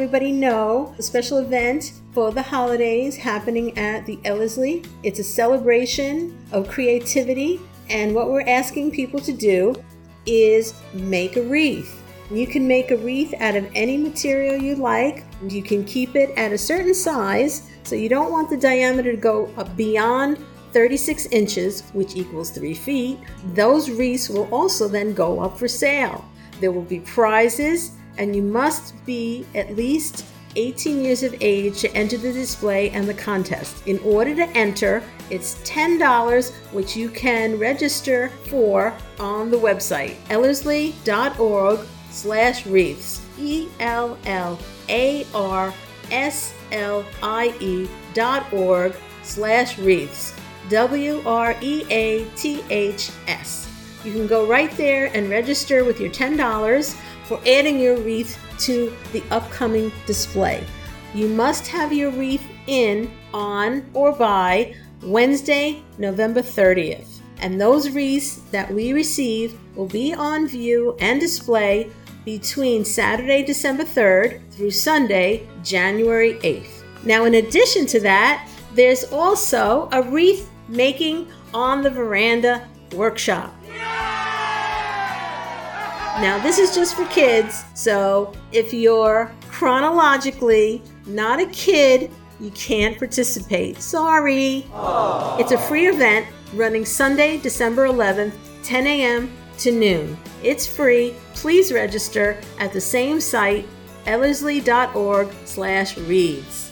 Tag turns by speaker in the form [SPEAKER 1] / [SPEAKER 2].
[SPEAKER 1] everybody know a special event for the holidays happening at the Ellarslie. It's a celebration of creativity, and what we're asking people to do is make a wreath. You can make a wreath out of any material you like. You can keep it at a certain size, so you don't want the diameter to go beyond 36 inches, which equals 3 feet. Those wreaths will also then go up for sale. There will be prizes, and you must be at least 18 years of age to enter the display and the contest. In order to enter, it's $10, which you can register for on the website, ellarslie.org slash wreaths. E L L A R S L I E dot org slash wreaths. W R E A T H S. You can go right there and register with your $10 for adding your wreath to the upcoming display. You must have your wreath in on or by Wednesday, November 30th. And those wreaths that we receive will be on view and display between Saturday, December 3rd through Sunday, January 8th. Now, in addition to that, there's also a wreath making on the veranda workshop. Now, this is just for kids, so if you're chronologically not a kid, you can't participate. Sorry. Aww. It's a free event running Sunday, December 11th, 10 a.m. to noon. It's free. Please register at the same site, ellarslie.org slash wreaths.